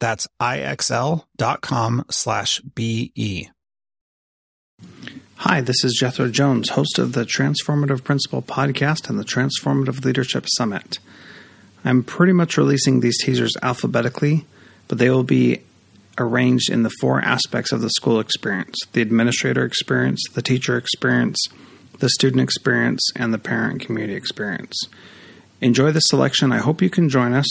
That's ixl.com slash BE. Hi, this is Jethro Jones, host of the Transformative Principal podcast and the Transformative Leadership Summit. I'm pretty much releasing these teasers alphabetically, but they will be arranged in the four aspects of the school experience the administrator experience, the teacher experience, the student experience, and the parent community experience. Enjoy the selection. I hope you can join us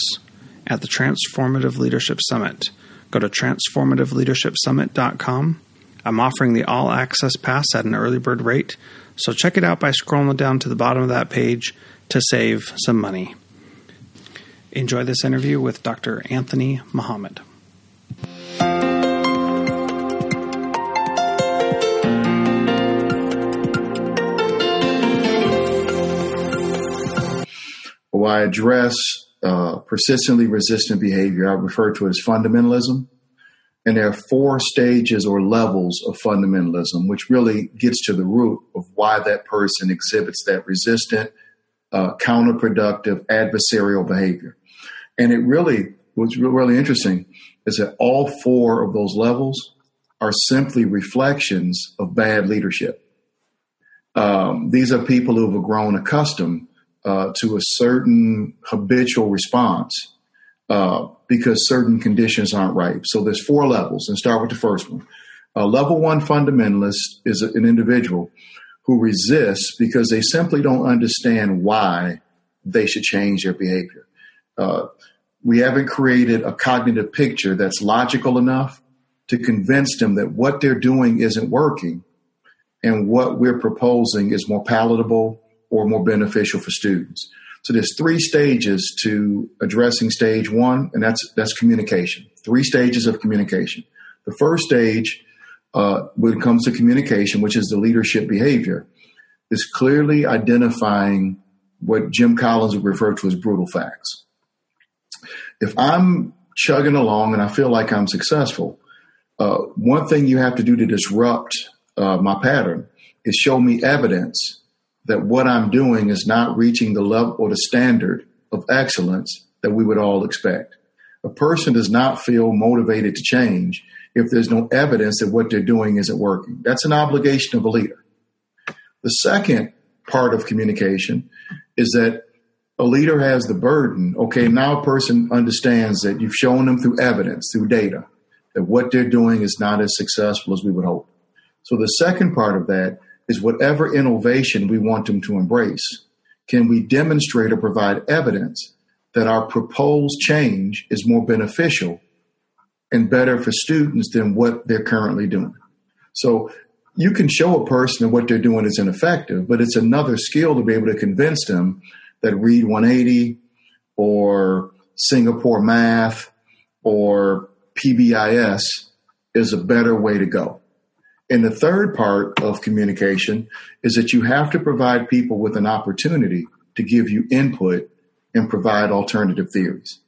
at the Transformative Leadership Summit. Go to transformativeleadershipsummit.com. I'm offering the all access pass at an early bird rate, so check it out by scrolling down to the bottom of that page to save some money. Enjoy this interview with Dr. Anthony Muhammad. Well, I address persistently resistant behavior. I refer to as fundamentalism. And there are four stages or levels of fundamentalism, which really gets to the root of why that person exhibits that resistant, uh, counterproductive, adversarial behavior. And it really, what's really interesting is that all four of those levels are simply reflections of bad leadership. Um, these are people who have grown accustomed uh, to a certain habitual response uh, because certain conditions aren't right. So there's four levels, and start with the first one. A level one fundamentalist is an individual who resists because they simply don't understand why they should change their behavior. Uh, we haven't created a cognitive picture that's logical enough to convince them that what they're doing isn't working and what we're proposing is more palatable or more beneficial for students. So there's three stages to addressing stage one, and that's that's communication. Three stages of communication. The first stage, uh, when it comes to communication, which is the leadership behavior, is clearly identifying what Jim Collins would refer to as brutal facts. If I'm chugging along and I feel like I'm successful, uh, one thing you have to do to disrupt uh, my pattern is show me evidence that what I'm doing is not reaching the level or the standard of excellence that we would all expect. A person does not feel motivated to change if there's no evidence that what they're doing isn't working. That's an obligation of a leader. The second part of communication is that a leader has the burden. Okay, now a person understands that you've shown them through evidence, through data, that what they're doing is not as successful as we would hope. So the second part of that is whatever innovation we want them to embrace, can we demonstrate or provide evidence that our proposed change is more beneficial and better for students than what they're currently doing? So you can show a person that what they're doing is ineffective, but it's another skill to be able to convince them that Read 180 or Singapore Math or PBIS is a better way to go. And the third part of communication is that you have to provide people with an opportunity to give you input and provide alternative theories.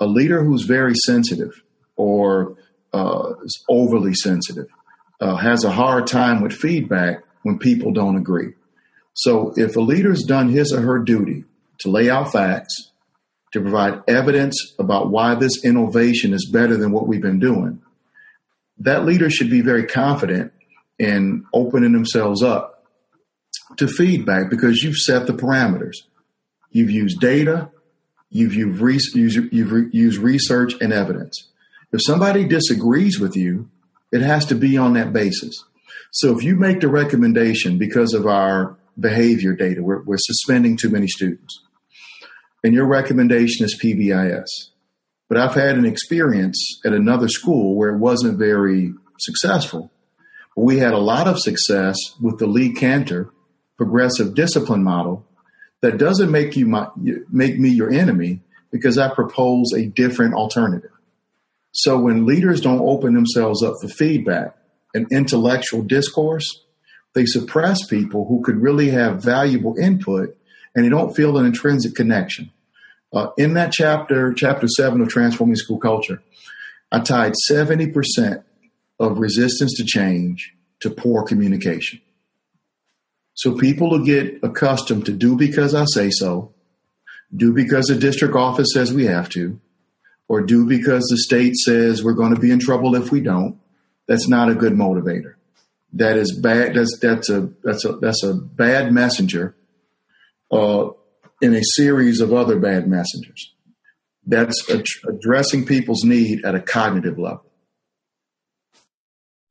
A leader who's very sensitive or uh, is overly sensitive, uh, has a hard time with feedback when people don't agree. So if a leader's done his or her duty to lay out facts, to provide evidence about why this innovation is better than what we've been doing, that leader should be very confident in opening themselves up to feedback because you've set the parameters. You've used data, you've used, you've used research and evidence. If somebody disagrees with you, it has to be on that basis. So if you make the recommendation because of our behavior data, we're, we're suspending too many students, and your recommendation is PBIS. But I've had an experience at another school where it wasn't very successful. We had a lot of success with the Lee Canter progressive discipline model that doesn't make you my, make me your enemy because I propose a different alternative. So when leaders don't open themselves up for feedback and intellectual discourse, they suppress people who could really have valuable input and they don't feel an intrinsic connection. Uh, in that chapter, chapter seven of Transforming School Culture, I tied 70% of resistance to change to poor communication. So people will get accustomed to do because I say so, do because the district office says we have to, or do because the state says we're going to be in trouble if we don't. That's not a good motivator. That is bad. That's that's a that's a that's a bad messenger, uh, in a series of other bad messengers. That's addressing people's need at a cognitive level.